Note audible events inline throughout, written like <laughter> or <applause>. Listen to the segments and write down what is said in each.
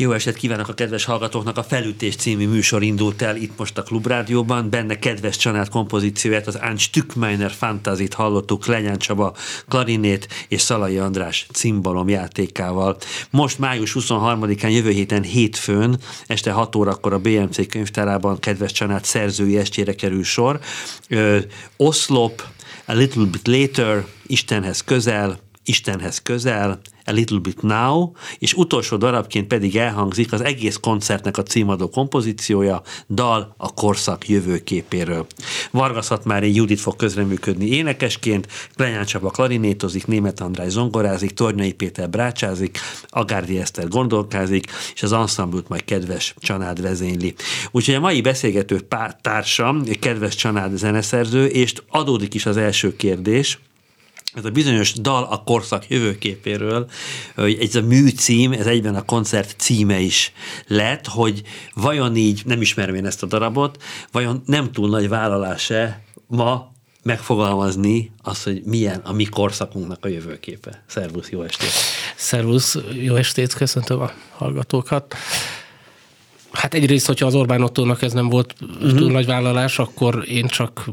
Jó estét kívánok a kedves hallgatóknak! A Felütés című műsor indult el itt most a Klubrádióban. Benne kedves család kompozícióját, az Ein Stückmeiner Fantazit hallottuk Lenyán Csaba klarinét és Szalai András cimbalom játékával. Most május 23-án jövő héten hétfőn este 6 órakor a BMC könyvtárában kedves család szerzői estjére kerül sor. Ö, Oszlop, A Little Bit Later, Istenhez közel, Istenhez közel, A Little Bit Now, és utolsó darabként pedig elhangzik az egész koncertnek a címadó kompozíciója, dal a korszak jövőképéről. Vargas Hatmári Judit fog közreműködni énekesként, Klenyán Csaba klarinétozik, Német András zongorázik, Tornyai Péter brácsázik, Agárdi Eszter gondolkázik, és az ensemble majd kedves Csanád vezényli. Úgyhogy a mai beszélgető társam, kedves Csanád zeneszerző, és adódik is az első kérdés, ez a bizonyos dal a korszak jövőképéről, hogy ez a műcím, ez egyben a koncert címe is lett, hogy vajon így, nem ismerem én ezt a darabot, vajon nem túl nagy vállalás-e ma megfogalmazni azt, hogy milyen a mi korszakunknak a jövőképe. Szervusz, jó estét! Szervusz, jó estét, köszöntöm a hallgatókat. Hát egyrészt, hogyha az Orbán Ottónak ez nem volt uh-huh. túl nagy vállalás, akkor én csak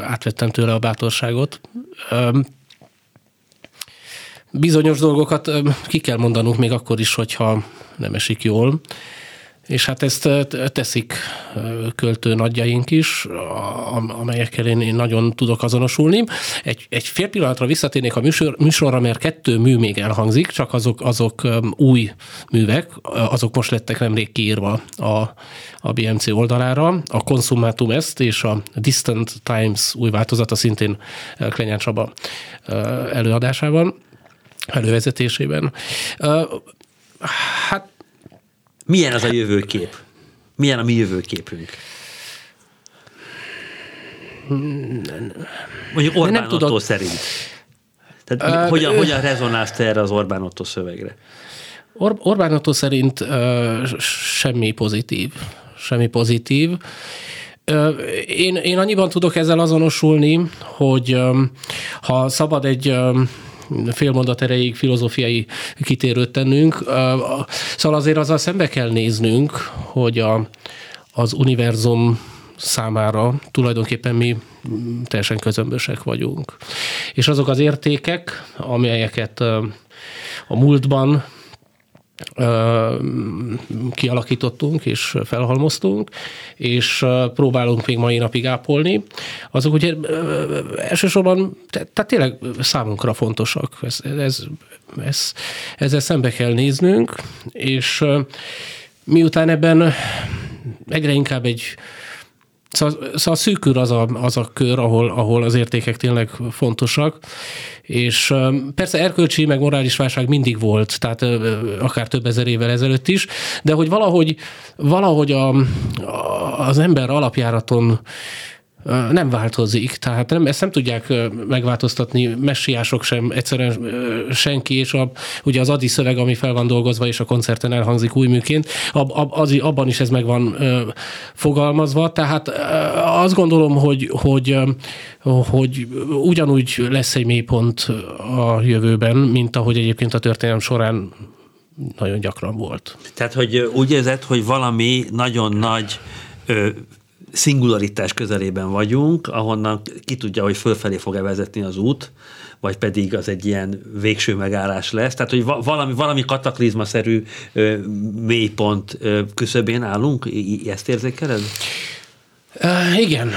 átvettem tőle a bátorságot bizonyos dolgokat ki kell mondanunk még akkor is, hogyha nem esik jól. És hát ezt teszik költő nagyjaink is, amelyekkel én nagyon tudok azonosulni. Egy, egy fél pillanatra visszatérnék a műsor, műsorra, mert kettő mű még elhangzik, csak azok, azok új művek, azok most lettek nemrég kiírva a, a BMC oldalára. A Consumatum ezt és a Distant Times új változata szintén Klenyán Csaba előadásában elővezetésében. Hát milyen az a jövőkép? Milyen a mi jövőképünk? Mondjuk Orbán nem tudod. szerint. Tehát uh, hogyan, uh, hogyan rezonálsz te erre az Orbán Otto szövegre? Or- Orbán Otto szerint uh, semmi pozitív. Semmi pozitív. Uh, én, én annyiban tudok ezzel azonosulni, hogy um, ha szabad egy um, félmondat erejéig filozófiai kitérőt tennünk. Szóval azért azzal szembe kell néznünk, hogy a, az univerzum számára tulajdonképpen mi teljesen közömbösek vagyunk. És azok az értékek, amelyeket a múltban kialakítottunk és felhalmoztunk, és próbálunk még mai napig ápolni, azok ugye elsősorban, tehát tényleg számunkra fontosak. Ez, ez, ez, ezzel szembe kell néznünk, és miután ebben egyre inkább egy Szóval, szóval szűkül az a, az a kör, ahol, ahol az értékek tényleg fontosak, és persze erkölcsi meg morális válság mindig volt, tehát akár több ezer évvel ezelőtt is, de hogy valahogy, valahogy a, az ember alapjáraton nem változik, tehát nem, ezt nem tudják megváltoztatni messiások sem, egyszerűen senki, és a, ugye az adi szöveg, ami fel van dolgozva, és a koncerten elhangzik új műként, ab, ab, az, abban is ez meg van fogalmazva, tehát azt gondolom, hogy, hogy, hogy ugyanúgy lesz egy mélypont a jövőben, mint ahogy egyébként a történelem során nagyon gyakran volt. Tehát, hogy úgy érzed, hogy valami nagyon nagy szingularitás közelében vagyunk, ahonnan ki tudja, hogy fölfelé fog-e vezetni az út, vagy pedig az egy ilyen végső megállás lesz. Tehát, hogy valami, valami kataklizmaszerű mélypont küszöbén állunk, ezt érzékeled? Uh, igen,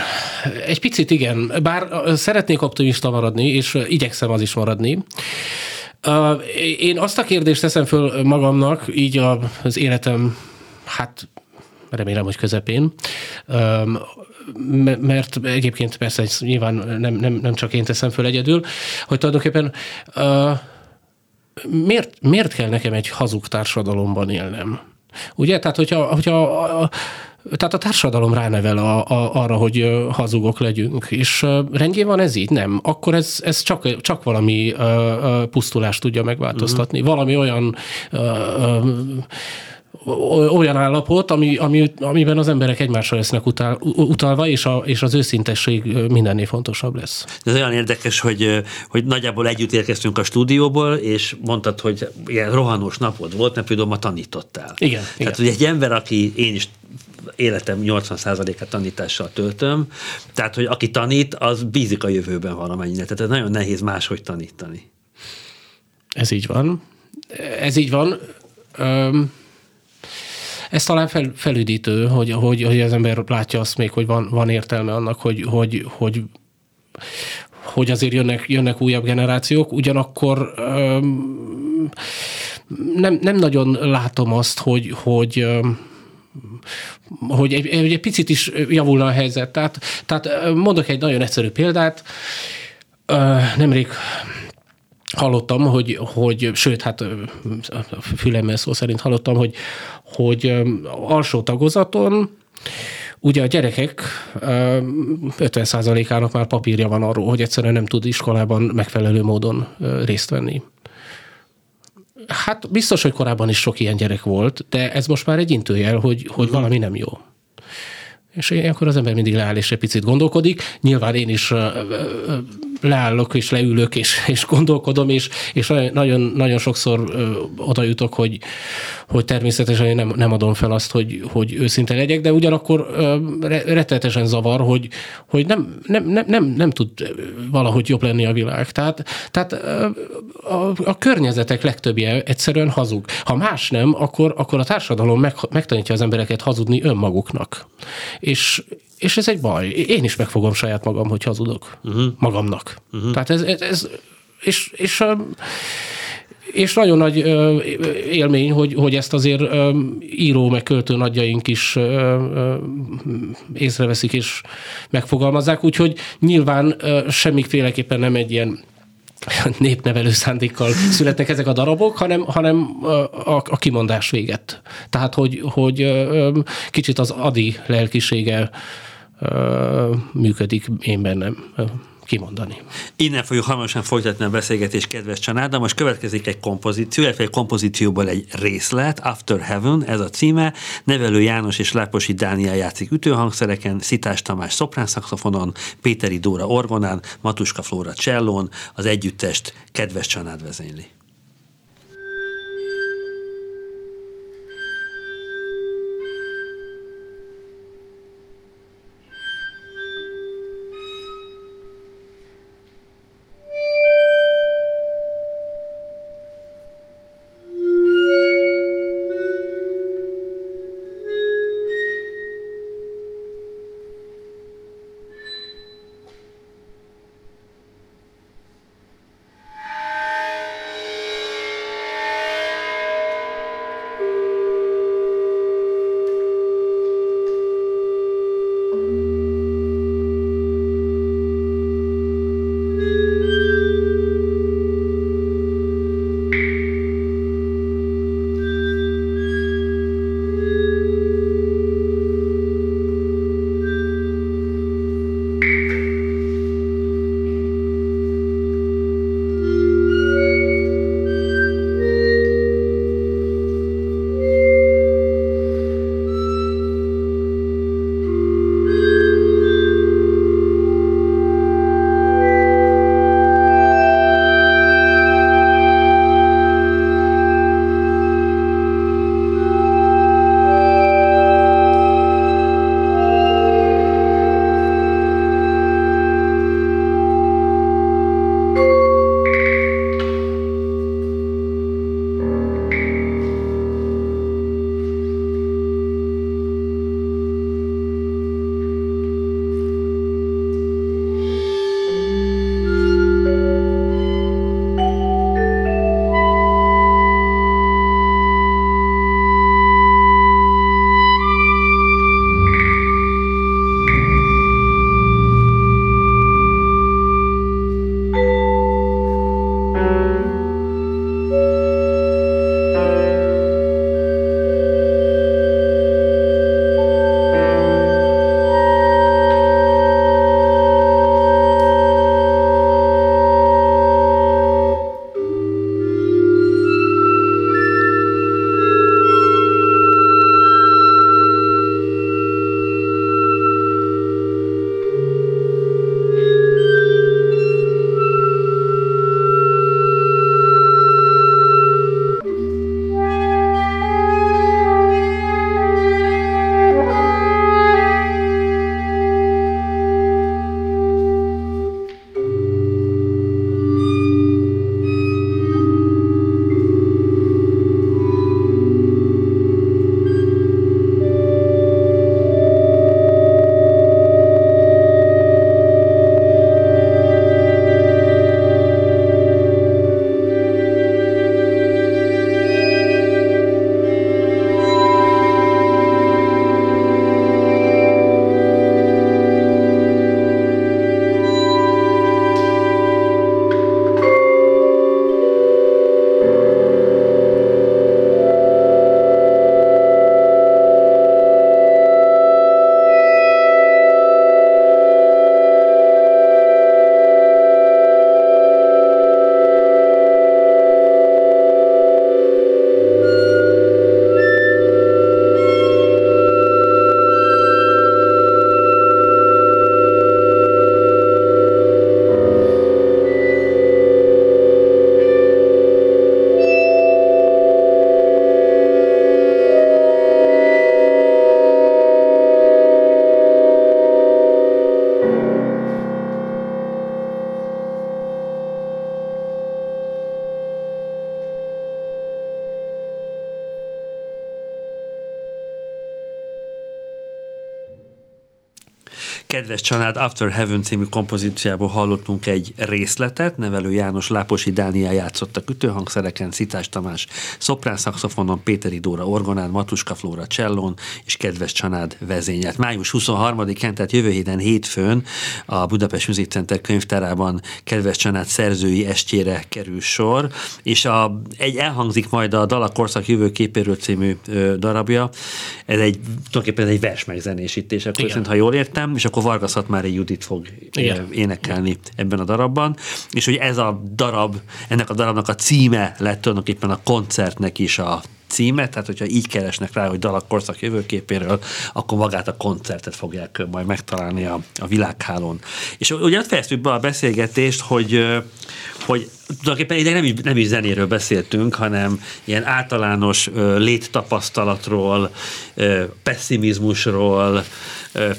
egy picit igen, bár szeretnék optimista maradni, és igyekszem az is maradni. Én azt a kérdést teszem föl magamnak, így az életem, hát remélem, hogy közepén, mert egyébként persze nyilván nem, nem, nem csak én teszem föl egyedül, hogy tulajdonképpen miért, miért kell nekem egy hazug társadalomban élnem? Ugye? Tehát, hogyha, hogyha a, tehát a társadalom ránevel a, a, arra, hogy hazugok legyünk, és rendjén van ez így? Nem. Akkor ez, ez csak, csak valami pusztulást tudja megváltoztatni. Uh-huh. Valami olyan uh, uh, olyan állapot, ami, ami, amiben az emberek egymásra lesznek utál, utalva, és, a, és az őszintesség mindennél fontosabb lesz. Ez olyan érdekes, hogy, hogy nagyjából együtt érkeztünk a stúdióból, és mondtad, hogy ilyen rohanós napod volt, mert például ma tanítottál. Igen. Tehát, igen. hogy egy ember, aki én is életem 80%-át tanítással töltöm, tehát, hogy aki tanít, az bízik a jövőben valamennyire. Tehát ez nagyon nehéz máshogy tanítani. Ez így van. Ez így van. Öm, ez talán fel, felüdítő, hogy, hogy, hogy az ember látja azt még, hogy van, van értelme annak, hogy, hogy, hogy, hogy azért jönnek, jönnek újabb generációk, ugyanakkor öm, nem, nem nagyon látom azt, hogy, hogy öm, hogy egy, egy picit is javulna a helyzet. Tehát, tehát mondok egy nagyon egyszerű példát. Nemrég hallottam, hogy, hogy sőt, hát fülemmel szó szerint hallottam, hogy, hogy alsó tagozaton Ugye a gyerekek 50%-ának már papírja van arról, hogy egyszerűen nem tud iskolában megfelelő módon részt venni. Hát biztos, hogy korábban is sok ilyen gyerek volt, de ez most már egy intőjel, hogy, hogy valami nem jó. És akkor az ember mindig leáll és egy picit gondolkodik. Nyilván én is leállok és leülök és, és gondolkodom, és, és nagyon, nagyon sokszor oda jutok, hogy, hogy természetesen én nem, nem adom fel azt, hogy, hogy őszinte legyek, de ugyanakkor rettenetesen zavar, hogy, hogy nem, nem, nem, nem, nem tud valahogy jobb lenni a világ. Tehát, tehát a, a környezetek legtöbbje egyszerűen hazug. Ha más nem, akkor, akkor a társadalom meg, megtanítja az embereket hazudni önmaguknak. És, és ez egy baj. Én is megfogom saját magam, hogy hazudok. Uh-huh. Magamnak. Uh-huh. Tehát ez, ez, ez és, és és nagyon nagy élmény, hogy, hogy ezt azért író meg költő nagyjaink is észreveszik és megfogalmazzák, úgyhogy nyilván semmiféleképpen nem egy ilyen népnevelő szándékkal születnek ezek a darabok, hanem, hanem a, a kimondás véget. Tehát, hogy, hogy kicsit az adi lelkisége működik én bennem kimondani. Innen fogjuk hamarosan folytatni a beszélgetést, kedves Csanáda. Most következik egy kompozíció, illetve egy kompozícióból egy részlet, After Heaven, ez a címe. Nevelő János és Láposi Dániel játszik ütőhangszereken, Szitás Tamás szoprán Péteri Dóra orgonán, Matuska Flóra csellón, az együttest kedves Csanád vezényli. Kedves család After Heaven című kompozíciából hallottunk egy részletet, nevelő János Láposi Dániel játszott a ütőhangszereken, Szitás Tamás szoprán szaxofonon, Péteri Dóra orgonán, Matuska Flóra csellón és kedves család vezényelt. Május 23-án, tehát jövő héten hétfőn a Budapest Music Center könyvtárában kedves család szerzői estjére kerül sor, és a, egy elhangzik majd a Dala Korszak jövőképéről című ö, darabja. Ez egy, tulajdonképpen egy vers megzenésítés, akkor szerint, ha jól értem, és akkor Vargas Hatmári Judit fog Igen. énekelni ebben a darabban, és hogy ez a darab, ennek a darabnak a címe lett tulajdonképpen a koncertnek is a címe, tehát hogyha így keresnek rá, hogy dalak korszak jövőképéről, akkor magát a koncertet fogják majd megtalálni a, a világhálón. És ugye ott fejeztük be a beszélgetést, hogy, hogy tulajdonképpen ide nem nem is zenéről beszéltünk, hanem ilyen általános léttapasztalatról, pessimizmusról,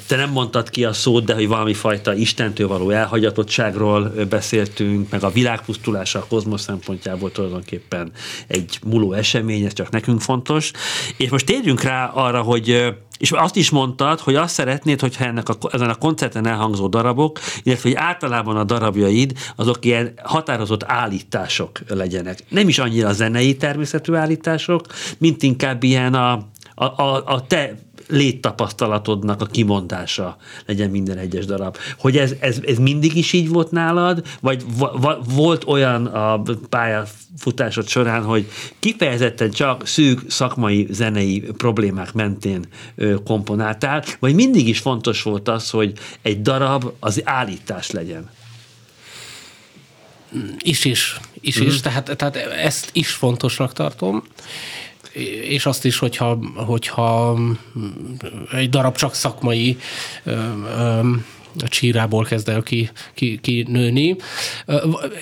te nem mondtad ki a szót, de hogy valami fajta Istentől való elhagyatottságról beszéltünk, meg a világpusztulása a kozmosz szempontjából tulajdonképpen egy múló esemény, ez csak nekünk fontos. És most térjünk rá arra, hogy és azt is mondtad, hogy azt szeretnéd, hogyha ennek a, ezen a koncerten elhangzó darabok, illetve hogy általában a darabjaid, azok ilyen határozott állítások legyenek. Nem is annyira zenei természetű állítások, mint inkább ilyen a, a, a, a te léttapasztalatodnak a kimondása legyen minden egyes darab. Hogy ez, ez, ez mindig is így volt nálad, vagy va, volt olyan a pályafutásod során, hogy kifejezetten csak szűk szakmai zenei problémák mentén ö, komponáltál, vagy mindig is fontos volt az, hogy egy darab az állítás legyen? Is is, is mm-hmm. is, tehát, tehát ezt is fontosnak tartom és azt is, hogyha, hogyha egy darab csak szakmai a csírából kezd el ki, ki, ki nőni.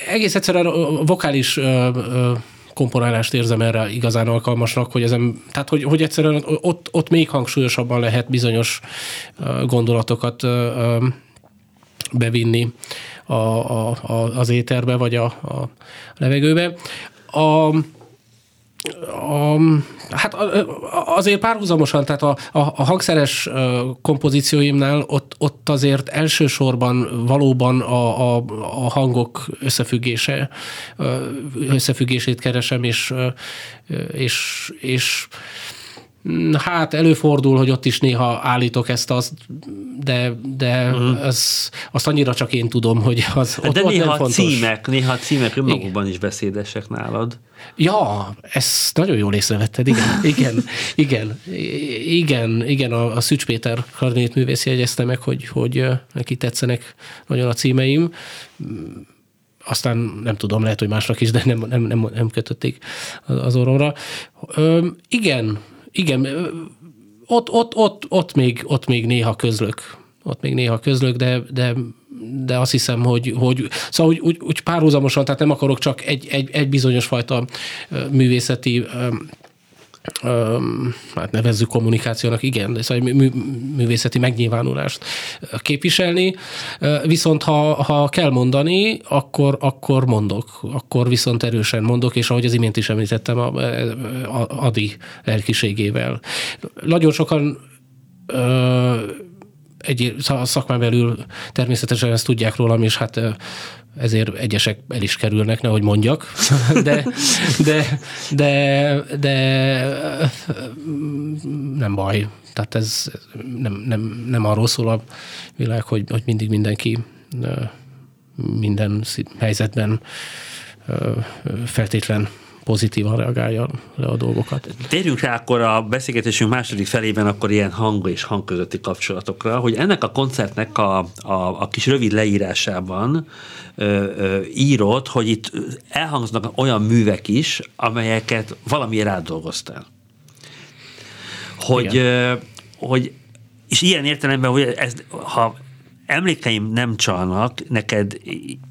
Egész egyszerűen a vokális komponálást érzem erre igazán alkalmasnak, hogy, ezen, tehát hogy, hogy egyszerűen ott, ott még hangsúlyosabban lehet bizonyos gondolatokat bevinni a, a, a, az éterbe, vagy a, a levegőbe. A, a, hát azért párhuzamosan, tehát a, a, a hangszeres kompozícióimnál ott, ott azért elsősorban valóban a, a, a hangok összefüggése, összefüggését keresem, és, és, és Hát előfordul, hogy ott is néha állítok ezt, azt, de, de uh-huh. az, azt annyira csak én tudom, hogy az ott, de ott néha nem fontos. címek, néha címek önmagukban is beszédesek nálad. Ja, ezt nagyon jól észrevetted, igen, <laughs> igen, igen, igen, igen, a, a Szücs Péter Karnét művész jegyezte meg, hogy, hogy neki tetszenek nagyon a címeim, aztán nem tudom, lehet, hogy másnak is, de nem, nem, nem, nem kötötték az orromra. Ö, igen, igen, ott, ott, ott, ott, még, ott még néha közlök. Ott még néha közlök, de, de, de azt hiszem, hogy, hogy szóval úgy, úgy, úgy párhuzamosan, tehát nem akarok csak egy, egy, egy bizonyos fajta művészeti hát nevezzük kommunikációnak, igen, de szóval mű, művészeti megnyilvánulást képviselni, viszont ha, ha kell mondani, akkor, akkor mondok, akkor viszont erősen mondok, és ahogy az imént is említettem, a, a Adi lelkiségével. Nagyon sokan egy szakmán belül természetesen ezt tudják rólam, és hát ezért egyesek el is kerülnek, nehogy mondjak, de, de, de, de nem baj. Tehát ez nem, nem, nem arról szól a világ, hogy, hogy mindig mindenki minden helyzetben feltétlen pozitívan reagálja le a dolgokat. Térjünk rá akkor a beszélgetésünk második felében akkor ilyen hang és hang közötti kapcsolatokra, hogy ennek a koncertnek a, a, a kis rövid leírásában ö, ö, írott, hogy itt elhangznak olyan művek is, amelyeket valamiért átdolgoztál. Hogy, ö, hogy és ilyen értelemben, hogy ez, ha emlékeim nem csalnak, neked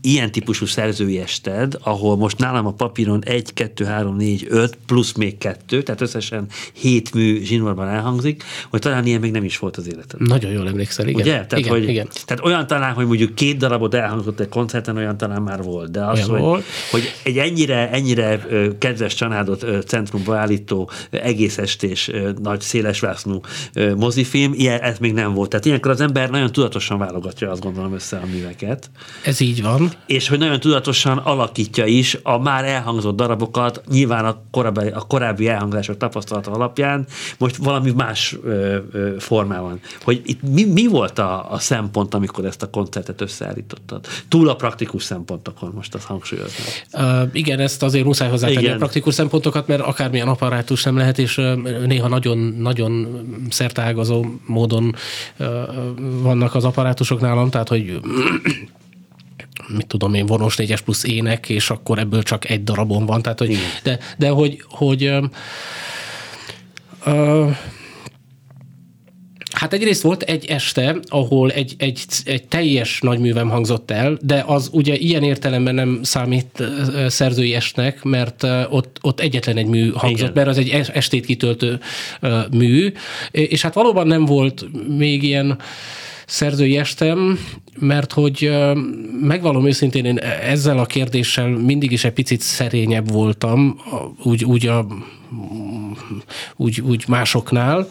ilyen típusú szerzői ested, ahol most nálam a papíron 1, 2, 3, 4, 5, plusz még kettő, tehát összesen 7 mű zsinórban elhangzik, hogy talán ilyen még nem is volt az életed. Nagyon jól emlékszel, igen. Ugye? Tehát, igen, hogy, igen. tehát olyan talán, hogy mondjuk két darabot elhangzott egy koncerten, olyan talán már volt. De az, hogy, volt. hogy egy ennyire, ennyire kedves családot centrumba állító egész estés nagy szélesvásznú mozifilm, ilyen, ez még nem volt. Tehát ilyenkor az ember nagyon tudatosan válogatja, azt gondolom, össze a műveket. Ez így van. És hogy nagyon tudatosan alakítja is a már elhangzott darabokat, nyilván a korábbi, a korábbi elhangzások tapasztalata alapján, most valami más ö, ö, formában. Hogy itt mi, mi volt a, a szempont, amikor ezt a koncertet összeállítottad? Túl a praktikus szempontokon, most azt hangsúlyoznám. Uh, igen, ezt azért muszáj hozzátenni Igen. a praktikus szempontokat, mert akármilyen apparátus nem lehet, és néha nagyon, nagyon szerteágazó módon vannak az apparátusok nálam, tehát hogy <clears throat> mit tudom én, vonos 4-es plusz ének, és akkor ebből csak egy darabon van, tehát hogy, de, de hogy, hogy uh, uh, Hát egyrészt volt egy este, ahol egy, egy, egy teljes nagyművem hangzott el, de az ugye ilyen értelemben nem számít ö, szerzői estnek, mert ö, ott, ott egyetlen egy mű hangzott, Igen. mert az egy es- estét kitöltő ö, mű, és hát valóban nem volt még ilyen szerzői estem, mert hogy megvalom őszintén, én ezzel a kérdéssel mindig is egy picit szerényebb voltam, úgy, úgy, a, úgy, úgy másoknál,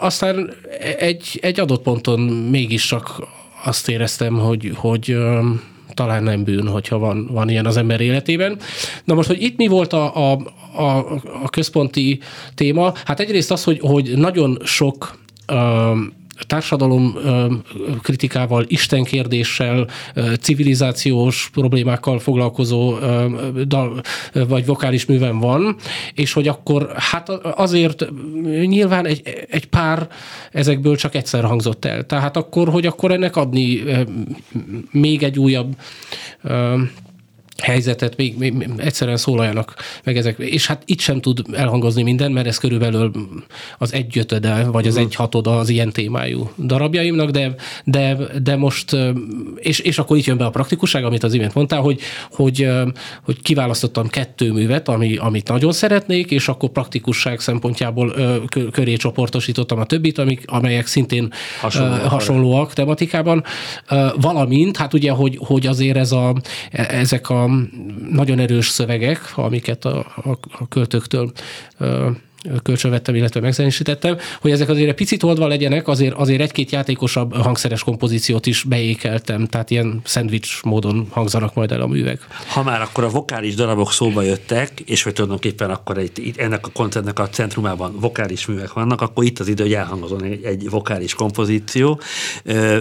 aztán egy, egy adott ponton mégis csak azt éreztem, hogy, hogy talán nem bűn, hogyha van, van ilyen az ember életében. Na most, hogy itt mi volt a, a, a, a központi téma? Hát egyrészt az, hogy, hogy nagyon sok társadalom kritikával, istenkérdéssel, ö, civilizációs problémákkal foglalkozó dal, vagy vokális művem van, és hogy akkor hát azért nyilván egy, egy pár ezekből csak egyszer hangzott el. Tehát akkor, hogy akkor ennek adni még egy újabb helyzetet, még, még egyszerűen szólaljanak meg ezek. És hát itt sem tud elhangozni minden, mert ez körülbelül az egyötöde, vagy az egy hatoda az ilyen témájú darabjaimnak, de, de, de most, és, és akkor itt jön be a praktikusság, amit az imént mondtál, hogy, hogy, hogy kiválasztottam kettő művet, ami, amit nagyon szeretnék, és akkor praktikusság szempontjából köré csoportosítottam a többit, amik, amelyek szintén Hasonlóak. hasonlóak tematikában, valamint, hát ugye, hogy, hogy azért ez a, ezek a nagyon erős szövegek, amiket a, a, a költőktől kölcsönvettem, illetve megzenésítettem, hogy ezek azért egy picit oldva legyenek, azért, azért egy-két játékosabb hangszeres kompozíciót is beékeltem, tehát ilyen szendvics módon hangzanak majd el a művek. Ha már akkor a vokális darabok szóba jöttek, és hogy tulajdonképpen akkor itt, itt ennek a koncertnek a centrumában vokális művek vannak, akkor itt az idő, hogy elhangozon egy, egy vokális kompozíció.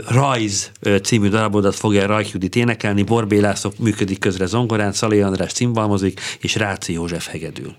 Rajz című darabodat fogja Rajk Judit énekelni, Borbé László működik közre zongorán, Szalai András cimbalmozik, és Ráci József hegedül.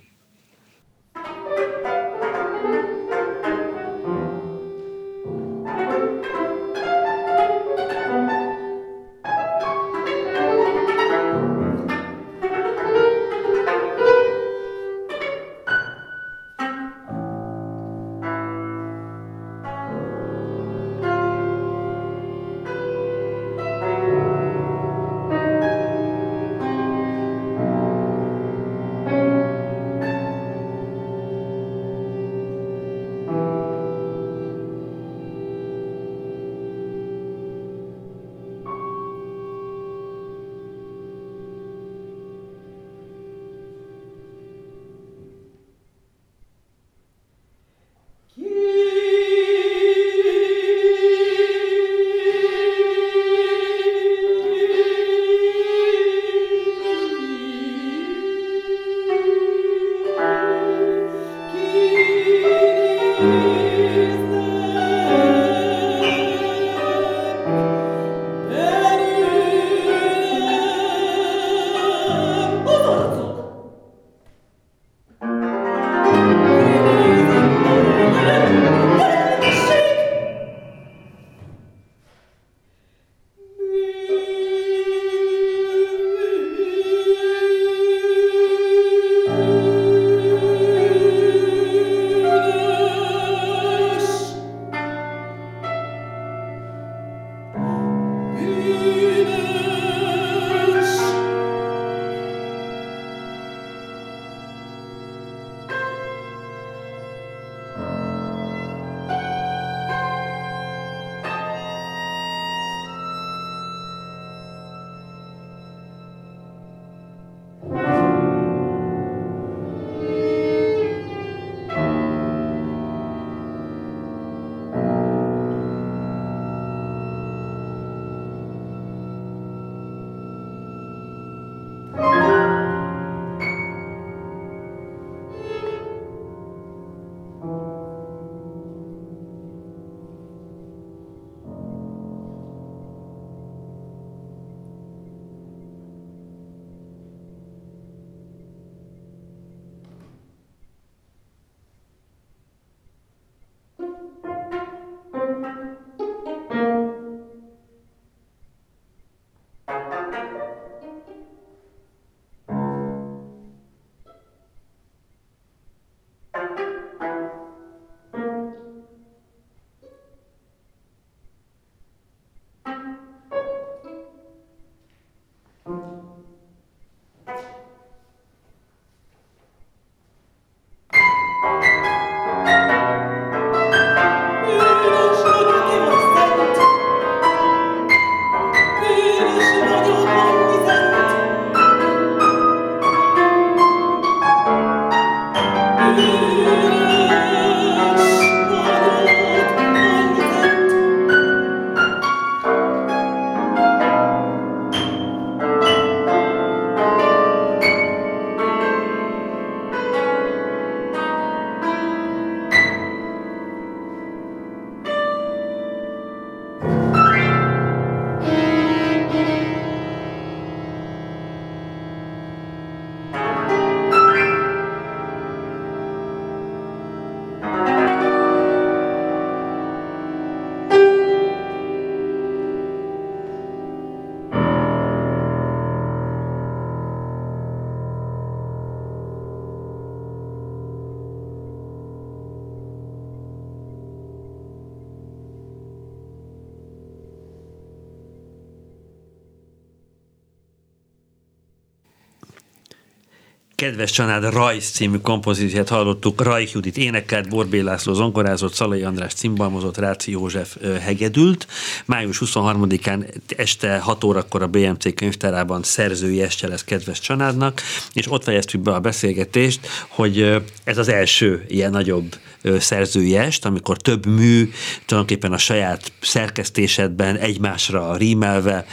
Kedves Csanád Rajz című kompozíciát hallottuk, Rajk Judit énekelt, Borbé László zongorázott, Szalai András cimbalmozott, Ráci József hegedült. Május 23-án este 6 órakor a BMC könyvtárában szerzői este lesz Kedves Csanádnak, és ott fejeztük be a beszélgetést, hogy ez az első ilyen nagyobb szerzői est, amikor több mű tulajdonképpen a saját szerkesztésedben egymásra rímelve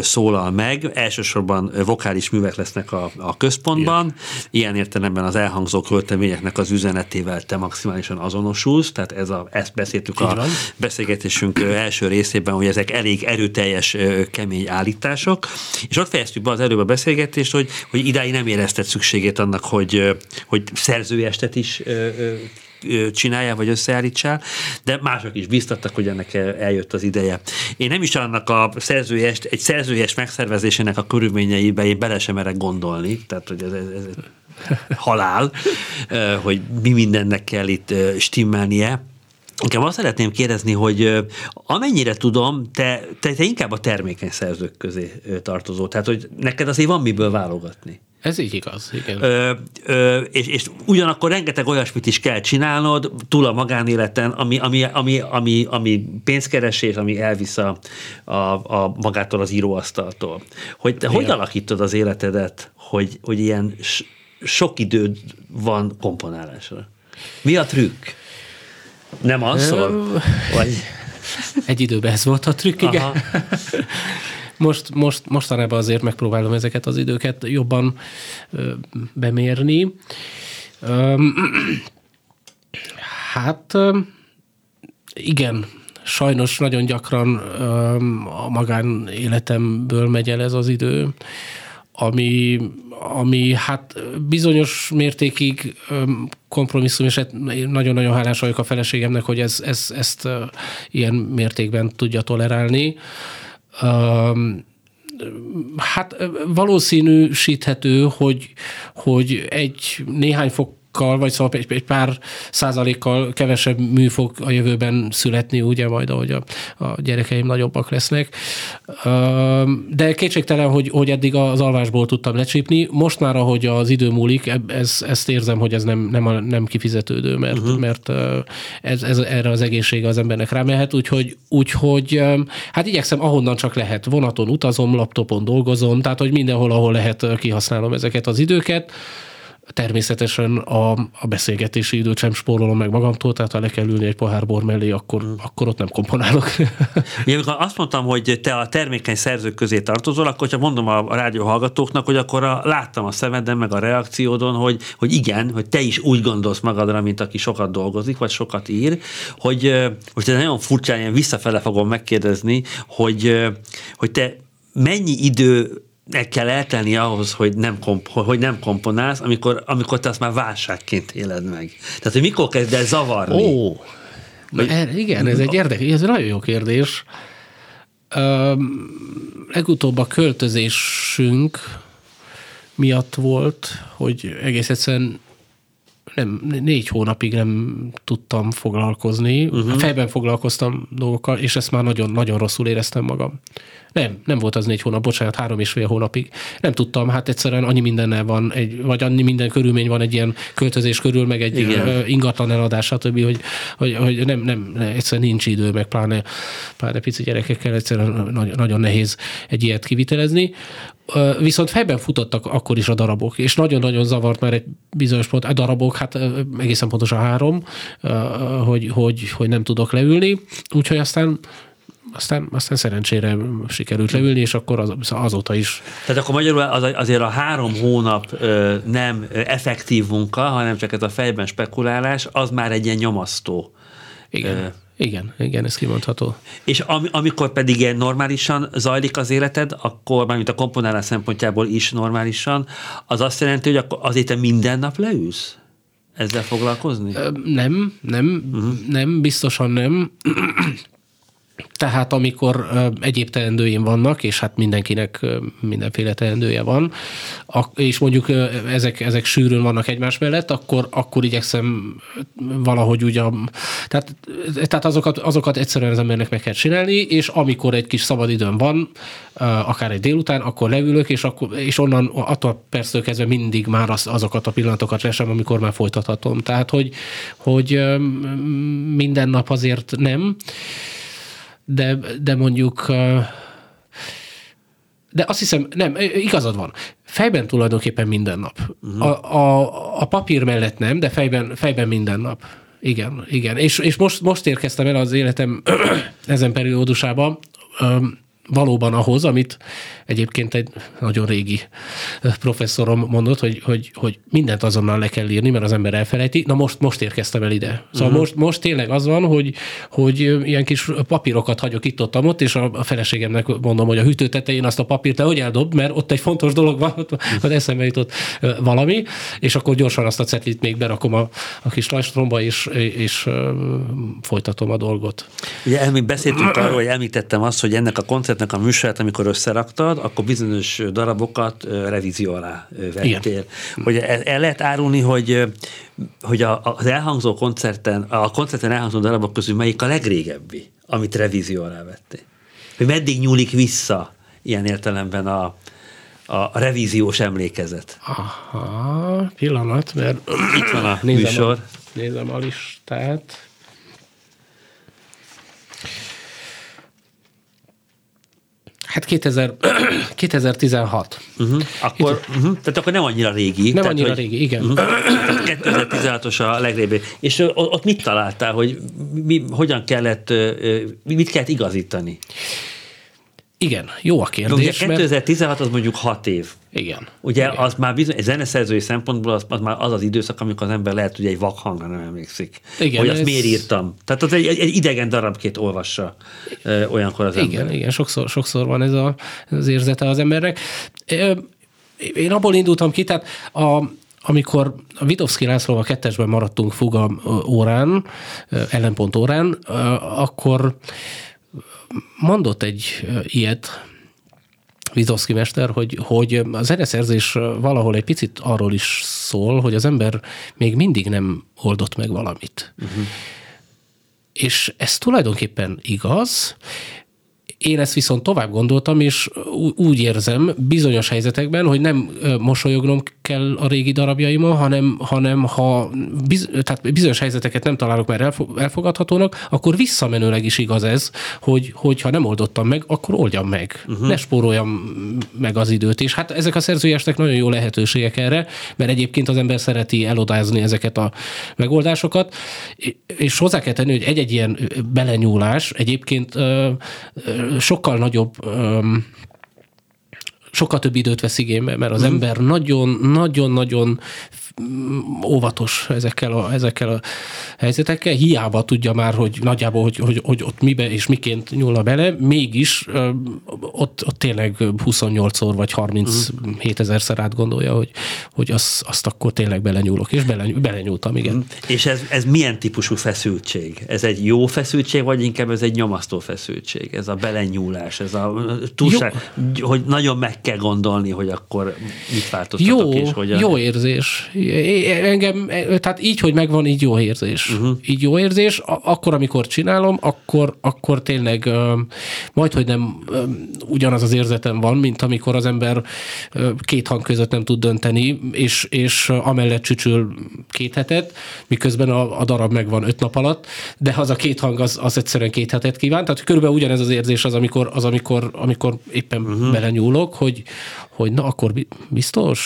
szólal meg. Elsősorban vokális művek lesznek a, a központban. Igen. Ilyen értelemben az elhangzó költeményeknek az üzenetével te maximálisan azonosulsz, tehát ez a, ezt beszéltük Igen. a beszélgetésünk első részében, hogy ezek elég erőteljes, kemény állítások, és ott fejeztük be az előbb a beszélgetést, hogy, hogy idáig nem érezted szükségét annak, hogy, hogy szerzőestet is csináljál, vagy összeállítsál, de mások is biztattak, hogy ennek eljött az ideje. Én nem is annak a szerzőjest, egy szerzőjes megszervezésének a körülményeibe én bele sem merek gondolni, tehát hogy ez, ez, ez halál, hogy mi mindennek kell itt stimmelnie. Inkább azt szeretném kérdezni, hogy amennyire tudom, te, te, te inkább a termékeny szerzők közé tartozol, tehát hogy neked azért van miből válogatni. Ez így igaz, igen. Ö, ö, és, és ugyanakkor rengeteg olyasmit is kell csinálnod túl a magánéleten, ami, ami, ami, ami, ami pénzkeresés, ami elvisz a, a, a magától az íróasztaltól. Hogy te igen. hogy alakítod az életedet, hogy, hogy ilyen sok időd van komponálásra? Mi a trükk? Nem alszol? Vagy... Egy időben ez volt a trükk, igen. <laughs> most, most, mostanában azért megpróbálom ezeket az időket jobban ö, bemérni. Ö, <clears throat> hát ö, igen, sajnos nagyon gyakran ö, a magánéletemből megy el ez az idő, ami, ami hát bizonyos mértékig kompromisszum, és hát nagyon-nagyon hálás vagyok a feleségemnek, hogy ez, ez, ezt ilyen mértékben tudja tolerálni hát valószínűsíthető, hogy, hogy egy néhány fok vagy szóval egy, egy pár százalékkal kevesebb mű fog a jövőben születni, ugye majd, ahogy a, a gyerekeim nagyobbak lesznek. De kétségtelen, hogy, hogy eddig az alvásból tudtam lecsípni. Most már, ahogy az idő múlik, ez, ezt érzem, hogy ez nem, nem, a, nem kifizetődő, mert, uh-huh. mert ez, ez, erre az egészsége az embernek rámehet, úgyhogy, úgyhogy hát igyekszem ahonnan csak lehet. Vonaton utazom, laptopon dolgozom, tehát hogy mindenhol, ahol lehet, kihasználom ezeket az időket. Természetesen a, a beszélgetési időt sem spórolom meg magamtól, tehát ha le kell ülni egy pohár bor mellé, akkor, akkor ott nem komponálok. <laughs> Ugye, amikor azt mondtam, hogy te a termékeny szerzők közé tartozol, akkor csak mondom a, rádió hallgatóknak, hogy akkor a, láttam a szemeden, meg a reakciódon, hogy, hogy igen, hogy te is úgy gondolsz magadra, mint aki sokat dolgozik, vagy sokat ír, hogy most ez nagyon furcsán, ilyen visszafele fogom megkérdezni, hogy, hogy te mennyi idő meg kell eltenni ahhoz, hogy nem, komp- hogy nem komponálsz, amikor, amikor te azt már válságként éled meg. Tehát, hogy mikor kezd el zavarni? Ó, hogy, er, igen, ez egy érdekes, ez egy nagyon jó kérdés. Um, legutóbb a költözésünk miatt volt, hogy egész egyszerűen nem, négy hónapig nem tudtam foglalkozni. Uh-huh. Fejben foglalkoztam dolgokkal, és ezt már nagyon, nagyon rosszul éreztem magam. Nem, nem volt az négy hónap, bocsánat, három és fél hónapig. Nem tudtam, hát egyszerűen annyi mindennel van, egy, vagy annyi minden körülmény van egy ilyen költözés körül, meg egy Igen. ingatlan eladás, stb., hogy, hogy, hogy nem, nem, egyszerűen nincs idő, meg pláne, pláne pici gyerekekkel egyszerűen nagyon, nagyon nehéz egy ilyet kivitelezni. Viszont fejben futottak akkor is a darabok, és nagyon-nagyon zavart már egy bizonyos pont, a darabok, hát egészen pontosan három, hogy, hogy, hogy nem tudok leülni, úgyhogy aztán aztán, aztán szerencsére sikerült leülni, és akkor az, azóta is. Tehát akkor magyarul az, azért a három hónap nem effektív munka, hanem csak ez a fejben spekulálás, az már egy ilyen nyomasztó. Igen. Igen, igen, ez kimondható. És am, amikor pedig ilyen normálisan zajlik az életed, akkor, mármint a komponálás szempontjából is normálisan, az azt jelenti, hogy akkor azért te minden nap leülsz? Ezzel foglalkozni? Nem, nem, uh-huh. nem, biztosan nem. Tehát amikor egyéb teendőim vannak, és hát mindenkinek mindenféle teendője van, és mondjuk ezek, ezek sűrűn vannak egymás mellett, akkor, akkor igyekszem valahogy úgy a, tehát, tehát azokat, azokat egyszerűen az embernek meg kell csinálni, és amikor egy kis szabadidőm van, akár egy délután, akkor leülök, és, akkor, és onnan attól perctől kezdve mindig már az, azokat a pillanatokat lesem, amikor már folytathatom. Tehát, hogy, hogy minden nap azért nem, de, de mondjuk de azt hiszem, nem, igazad van. Fejben tulajdonképpen minden nap. Uh-huh. A, a, a papír mellett nem, de fejben, fejben minden nap. Igen, igen. És, és most, most érkeztem el az életem <clears throat> ezen periódusában, valóban ahhoz, amit egyébként egy nagyon régi professzorom mondott, hogy, hogy, hogy mindent azonnal le kell írni, mert az ember elfelejti. Na most, most érkeztem el ide. Szóval uh-huh. most, most tényleg az van, hogy, hogy ilyen kis papírokat hagyok itt ott, ott és a, feleségemnek mondom, hogy a hűtő tetején azt a papírt te hogy eldob, mert ott egy fontos dolog van, ott, ott eszembe jutott valami, és akkor gyorsan azt a cetlit még berakom a, a kis lajstromba, és, és folytatom a dolgot. Ugye mi beszéltünk arról, hogy említettem azt, hogy ennek a koncertnek a műsorát, amikor összeraktad, akkor bizonyos darabokat revízió alá vettél. Igen. Hogy el lehet árulni, hogy, hogy az elhangzó koncerten, a koncerten elhangzó darabok közül melyik a legrégebbi, amit revízió alá vettél? Hogy meddig nyúlik vissza ilyen értelemben a, a revíziós emlékezet? Aha, pillanat, mert itt van a nézem műsor. A, nézem a listát. Hát 2000, 2016. <clears throat> Uh-huh. Akkor, uh-huh. Tehát akkor nem annyira régi. Nem tehát, annyira hogy, régi, igen. Uh-huh. <clears throat> 2016-os a legrégebbi. És ott mit találtál, hogy mi, hogyan kellett, mit kellett igazítani? Igen, jó a kérdés. Ugye 2016 az mondjuk 6 év. Igen. Ugye Igen. az már bizony, egy zeneszerzői szempontból az, az már az az időszak, amikor az ember lehet, hogy egy vakhangra nem emlékszik. Igen, hogy azt ez... miért írtam. Tehát az egy, egy idegen darabként olvassa ö, olyankor az igen, ember. Igen, sokszor, sokszor van ez a, az érzete az embernek. Én abból indultam ki, tehát a, amikor a Vitovszki Lászlóval kettesben maradtunk Fuga órán, ellenpont órán, akkor mondott egy ilyet, Vizovszki mester, hogy, hogy a zeneszerzés valahol egy picit arról is szól, hogy az ember még mindig nem oldott meg valamit. Uh-huh. És ez tulajdonképpen igaz, én ezt viszont tovább gondoltam, és úgy érzem bizonyos helyzetekben, hogy nem mosolyognom kell a régi darabjaimon, hanem, hanem ha biz, tehát bizonyos helyzeteket nem találok már elfogadhatónak, akkor visszamenőleg is igaz ez, hogy, hogy ha nem oldottam meg, akkor oldjam meg. Uh-huh. Ne spóroljam meg az időt. És hát ezek a szerzőjestek nagyon jó lehetőségek erre, mert egyébként az ember szereti elodázni ezeket a megoldásokat, és hozzá kell tenni, hogy egy-egy ilyen belenyúlás egyébként sokkal nagyobb sokkal több időt vesz igénybe, mert az mm. ember nagyon-nagyon-nagyon óvatos ezekkel a, ezekkel a helyzetekkel, hiába tudja már, hogy nagyjából, hogy, hogy, hogy ott mibe és miként nyúlna bele, mégis ott, ott tényleg 28-szor vagy 37 ezerszer átgondolja, hogy, hogy az, azt akkor tényleg belenyúlok, és bele, belenyúltam, igen. Mm. És ez, ez milyen típusú feszültség? Ez egy jó feszültség, vagy inkább ez egy nyomasztó feszültség? Ez a belenyúlás, ez a túlság, jó. hogy nagyon meg kell gondolni, hogy akkor mit változtatok jó, és hogyan. Jó érzés engem, tehát így, hogy megvan, így jó érzés. Uh-huh. Így jó érzés, akkor, amikor csinálom, akkor, akkor tényleg majd, hogy nem ugyanaz az érzetem van, mint amikor az ember két hang között nem tud dönteni, és, és amellett csücsül két hetet, miközben a, a darab megvan öt nap alatt, de az a két hang az, az egyszerűen két hetet kíván. Tehát körülbelül ugyanez az érzés az, amikor, az, amikor, amikor éppen uh-huh. belenyúlok, hogy, hogy na akkor biztos,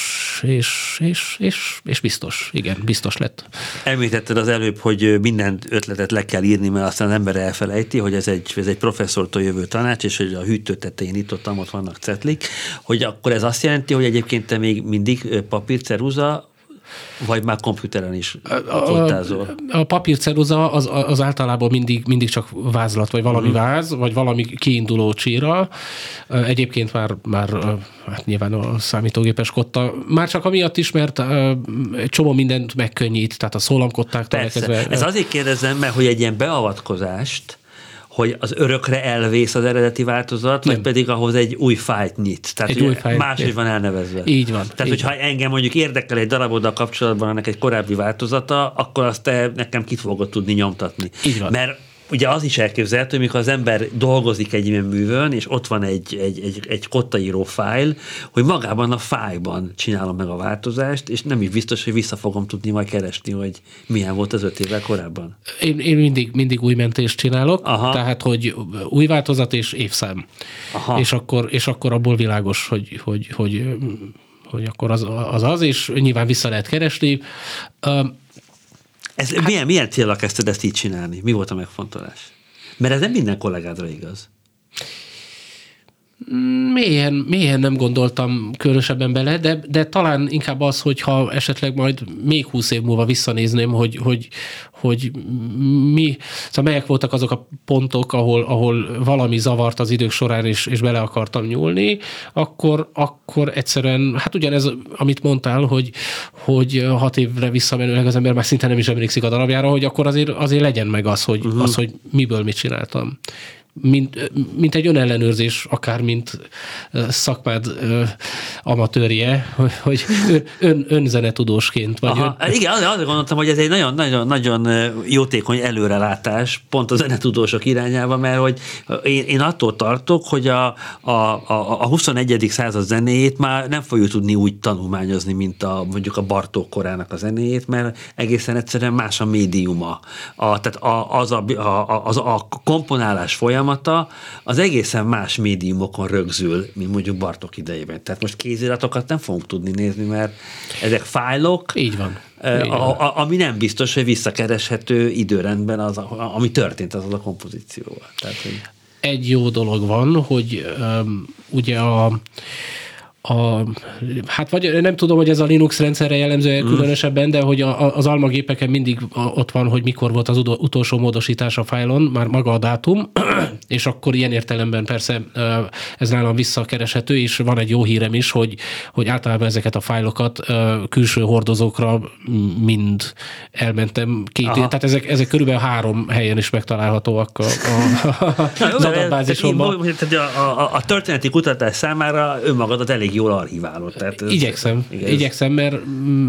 és, és, és, és biztos. Igen, biztos lett. Említetted az előbb, hogy minden ötletet le kell írni, mert aztán az ember elfelejti, hogy ez egy, ez egy professzortól jövő tanács, és hogy a hűtő tetején itt ott, ott vannak cetlik, hogy akkor ez azt jelenti, hogy egyébként te még mindig papír, ceruza, vagy már komputeren is fotázol? A, a papírceruza az, az általában mindig, mindig csak vázlat, vagy valami uh-huh. váz, vagy valami kiinduló csíra. Egyébként már, már hát nyilván a számítógépes kotta, már csak amiatt is, mert egy csomó mindent megkönnyít, tehát a szólamkottáktól elkezdve. Ez azért kérdezem, mert hogy egy ilyen beavatkozást, hogy az örökre elvész az eredeti változat, nem. vagy pedig ahhoz egy új fájt nyit. Tehát egy új fájt. Máshogy van elnevezve. Így van. Tehát, így hogyha van. engem mondjuk érdekel egy daraboddal kapcsolatban annak egy korábbi változata, akkor azt te nekem kit fogod tudni nyomtatni. Így van. Mert ugye az is elképzelhető, hogy mikor az ember dolgozik egy ilyen művön, és ott van egy, egy, egy, egy kottaíró fájl, hogy magában a fájban csinálom meg a változást, és nem is biztos, hogy vissza fogom tudni majd keresni, hogy milyen volt az öt évvel korábban. Én, én mindig, mindig új mentést csinálok, Aha. tehát, hogy új változat és évszám. Aha. És akkor, és akkor abból világos, hogy, hogy, hogy, hogy akkor az, az az, és nyilván vissza lehet keresni. Ez hát, milyen, milyen célra kezdted ezt így csinálni? Mi volt a megfontolás? Mert ez nem minden kollégádra igaz. Mélyen, mélyen nem gondoltam különösebben bele, de, de talán inkább az, hogyha esetleg majd még húsz év múlva visszanézném, hogy, hogy, hogy mi, szóval melyek voltak azok a pontok, ahol, ahol valami zavart az idők során, és, és bele akartam nyúlni, akkor, akkor egyszerűen, hát ugyanez, amit mondtál, hogy, hogy hat évre visszamenőleg az ember már szinte nem is emlékszik a darabjára, hogy akkor azért, azért legyen meg az, hogy, uh-huh. az, hogy miből mit csináltam mint, mint egy önellenőrzés, akár mint szakmád amatőrje, hogy ön, önzenetudósként vagy. Aha, ön... Igen, azért gondoltam, hogy ez egy nagyon, nagyon, nagyon jótékony előrelátás pont a zenetudósok irányába, mert hogy én, én attól tartok, hogy a, a, a, a 21. század zenéjét már nem fogjuk tudni úgy tanulmányozni, mint a, mondjuk a Bartók korának a zenéjét, mert egészen egyszerűen más a médiuma. A, tehát a, az, a, a, az a komponálás folyam folyamata az egészen más médiumokon rögzül, mint mondjuk Bartok idejében. Tehát most kéziratokat nem fogunk tudni nézni, mert ezek fájlok. Így van. Így a, a, ami nem biztos, hogy visszakereshető időrendben, az, ami történt az a kompozícióval. Tehát, hogy... Egy jó dolog van, hogy um, ugye a a, hát vagy nem tudom, hogy ez a Linux rendszerre jellemző mm. különösebben, de hogy a, az almagépeken mindig ott van, hogy mikor volt az utolsó módosítás a fájlon, már maga a dátum, <clears throat> és akkor ilyen értelemben persze ez nálam visszakereshető, és van egy jó hírem is, hogy, hogy általában ezeket a fájlokat külső hordozókra mind elmentem két év, tehát ezek, ezek körülbelül három helyen is megtalálhatóak a, a, <laughs> a, az adatbázisomban. A, a, a történeti kutatás számára önmagadat elég jól archiválod. Tehát ez, igyekszem, igen, igyekszem, mert,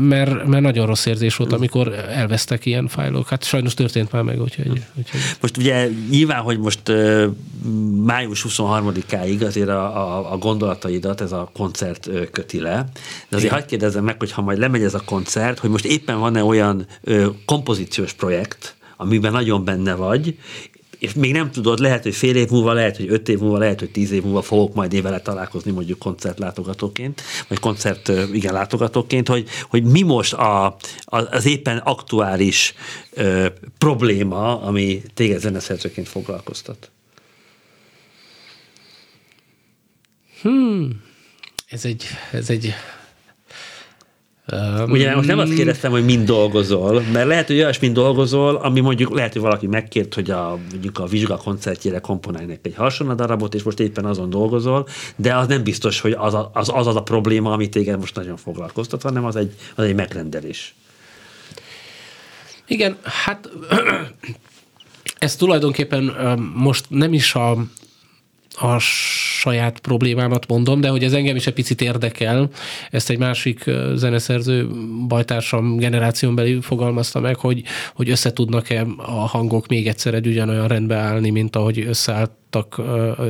mert, mert nagyon rossz érzés volt, amikor elvesztek ilyen fájlok. Hát sajnos történt már meg, úgyhogy... úgyhogy. Most ugye nyilván, hogy most május 23-áig azért a, a, a gondolataidat ez a koncert köti le, de azért hagyd kérdezzem meg, hogy ha majd lemegy ez a koncert, hogy most éppen van-e olyan kompozíciós projekt, amiben nagyon benne vagy, és még nem tudod, lehet, hogy fél év múlva, lehet, hogy öt év múlva, lehet, hogy tíz év múlva fogok majd én vele találkozni mondjuk koncertlátogatóként, vagy koncert, igen, látogatóként, hogy, hogy mi most a, az éppen aktuális ö, probléma, ami téged zeneszerzőként foglalkoztat. Hmm. Ez egy, ez egy Um, Ugye most nem azt kérdeztem, hogy mind dolgozol, mert lehet, hogy olyasmin dolgozol, ami mondjuk lehet, hogy valaki megkért, hogy a, mondjuk a vizsga koncertjére komponálj egy hasonló darabot, és most éppen azon dolgozol, de az nem biztos, hogy az a, az, az, az a probléma, ami téged most nagyon foglalkoztat, hanem az egy, az egy megrendelés. Igen, hát <clears throat> ez tulajdonképpen most nem is a, a saját problémámat mondom, de hogy ez engem is egy picit érdekel. Ezt egy másik zeneszerző bajtársam generáción belül fogalmazta meg, hogy, hogy össze tudnak-e a hangok még egyszer egy ugyanolyan rendbe állni, mint ahogy összeállt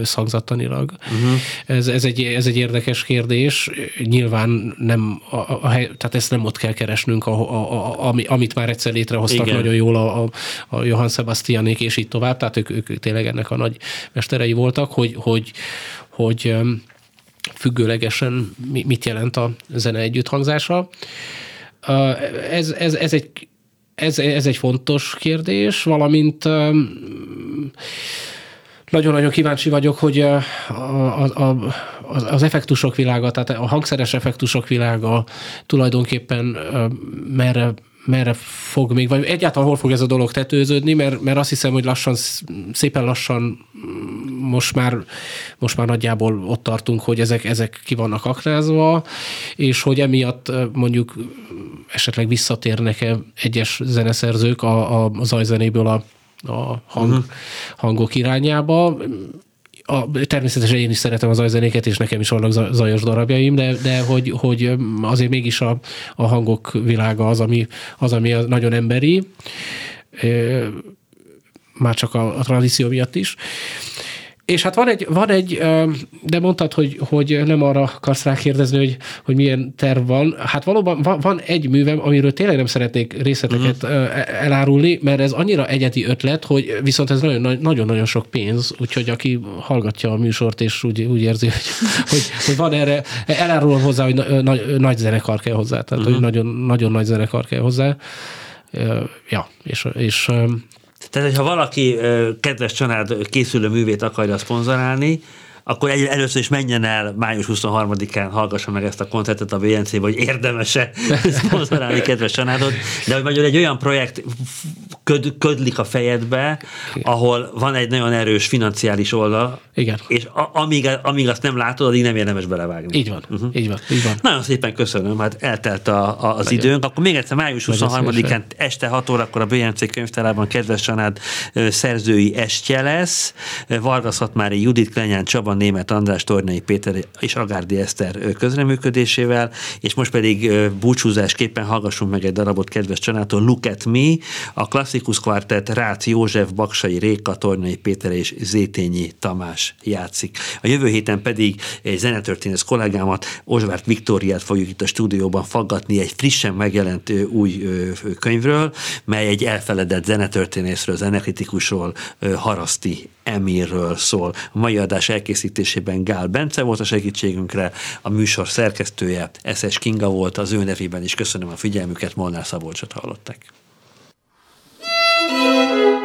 szangzattanilag. Uh-huh. Ez, ez, egy, ez egy érdekes kérdés. Nyilván nem, a, a, a, tehát ezt nem ott kell keresnünk, a, a, a, ami, amit már egyszer létrehoztak Igen. nagyon jól a, a, a Johann Sebastianék, és így tovább, tehát ők, ők tényleg ennek a nagy mesterei voltak, hogy, hogy, hogy függőlegesen mit jelent a zene együtthangzása. Ez, ez, ez egy ez, ez egy fontos kérdés, valamint nagyon-nagyon kíváncsi vagyok, hogy a, a, a, az effektusok világa, tehát a hangszeres effektusok világa tulajdonképpen merre merre fog még, vagy egyáltalán hol fog ez a dolog tetőződni, mert, mert azt hiszem, hogy lassan, szépen lassan most már, most már nagyjából ott tartunk, hogy ezek, ezek ki vannak aknázva, és hogy emiatt mondjuk esetleg visszatérnek-e egyes zeneszerzők a, a zajzenéből a a hang, hangok irányába. A, természetesen én is szeretem a zajzenéket, és nekem is vannak zajos darabjaim, de, de hogy, hogy azért mégis a, a hangok világa az, ami, az, ami nagyon emberi, már csak a, a tradíció miatt is. És hát van egy, van egy de mondtad, hogy, hogy nem arra akarsz rákérdezni, hogy, hogy milyen terv van. Hát valóban van, van egy művem, amiről tényleg nem szeretnék részleteket uh-huh. elárulni, mert ez annyira egyedi ötlet, hogy viszont ez nagyon-nagyon sok pénz, úgyhogy aki hallgatja a műsort, és úgy, úgy érzi, hogy, <laughs> hogy, hogy van erre, elárulom hozzá, hogy nagy, nagy zenekar kell hozzá, tehát uh-huh. hogy nagyon, nagyon nagy zenekar kell hozzá. Ja, és, és tehát, hogyha valaki kedves család készülő művét akarja szponzorálni, akkor egy, először is menjen el május 23-án, hallgassa meg ezt a koncertet a BNC-be, hogy érdemes-e <laughs> szponzorálni kedves családot, de hogy mondjuk egy olyan projekt köd, ködlik a fejedbe, Igen. ahol van egy nagyon erős financiális oldal, Igen. és a, amíg, amíg azt nem látod, addig nem érdemes belevágni. Így van, uh-huh. így van, így van. Nagyon szépen köszönöm, hát eltelt a, a, az Nagyon. időnk. Akkor még egyszer május 23-án este 6 órakor a BNC könyvtárában kedves család szerzői estje lesz. Vargas Hatmári, Judit Klenyán, Csaba Német András, Tornai Péter és Agárdi Eszter közreműködésével, és most pedig búcsúzásképpen hallgassunk meg egy darabot kedves családtól, Look at Me, a klasszikus kvartett Rácz József, Baksai Réka, Tornai Péter és Zétényi Tamás játszik. A jövő héten pedig egy zenetörténész kollégámat, Ozsvárt Viktóriát fogjuk itt a stúdióban faggatni egy frissen megjelent új könyvről, mely egy elfeledett zenetörténészről, zenekritikusról, Haraszti Emirről szól. A mai adás elkészítésében Gál Bence volt a segítségünkre, a műsor szerkesztője Eszes Kinga volt, az ő nevében is köszönöm a figyelmüket, Molnár Szabolcsot hallották. Mm-hmm.